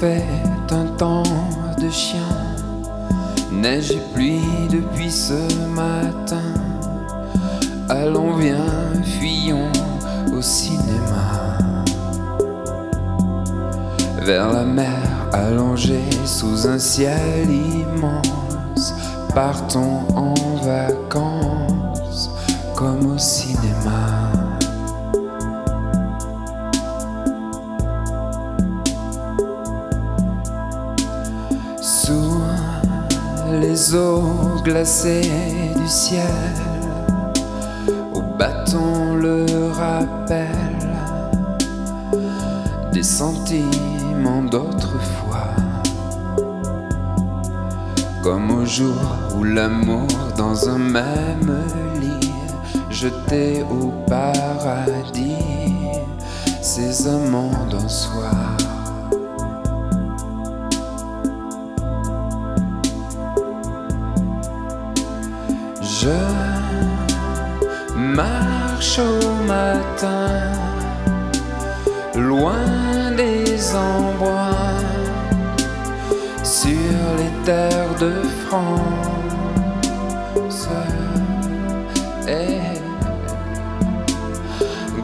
fait un temps de chien, neige et pluie depuis ce matin. Allons, viens, fuyons au cinéma. Vers la mer allongée sous un ciel immense, partons en vacances eaux glacées du ciel, au bâton le rappel des sentiments d'autrefois. Comme au jour où l'amour dans un même lit, jeté au paradis, ces amants d'un soir. Je marche au matin, loin des embruns, sur les terres de France. Et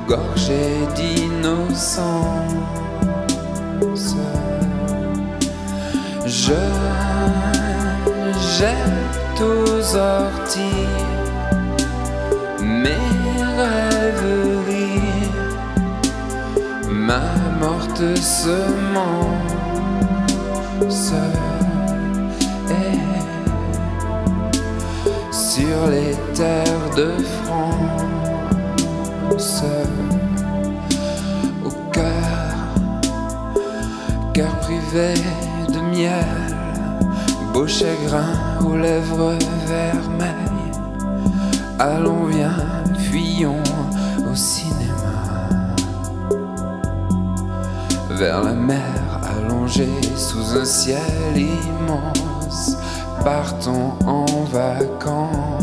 gorgé d'innocence, je jette aux orties. Mes rêveries, ma morte semence est sur les terres de France, au cœur, cœur privé de miel, beau chagrin aux lèvres vermeilles. Allons, viens, fuyons au cinéma. Vers la mer allongée sous un ciel immense. Partons en vacances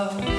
love.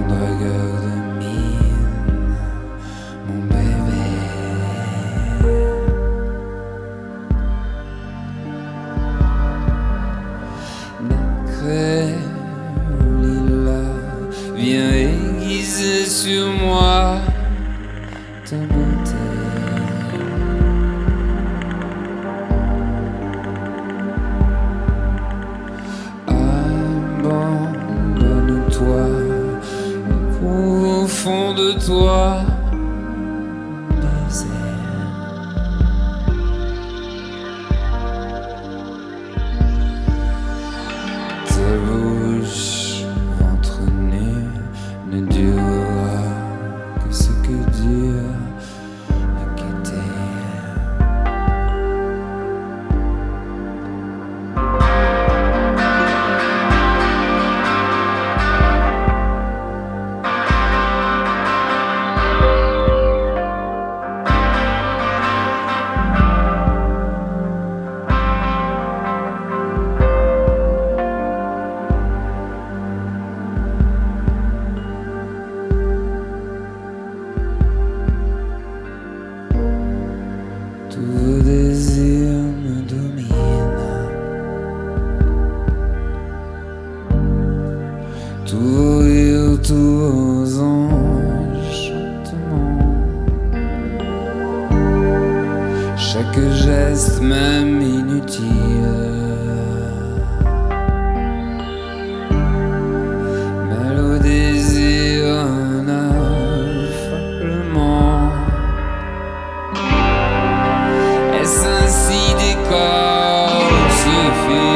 sonunda geldim. enfim.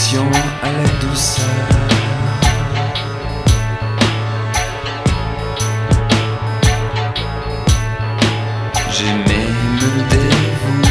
À la douceur. J'aimais me dévouer.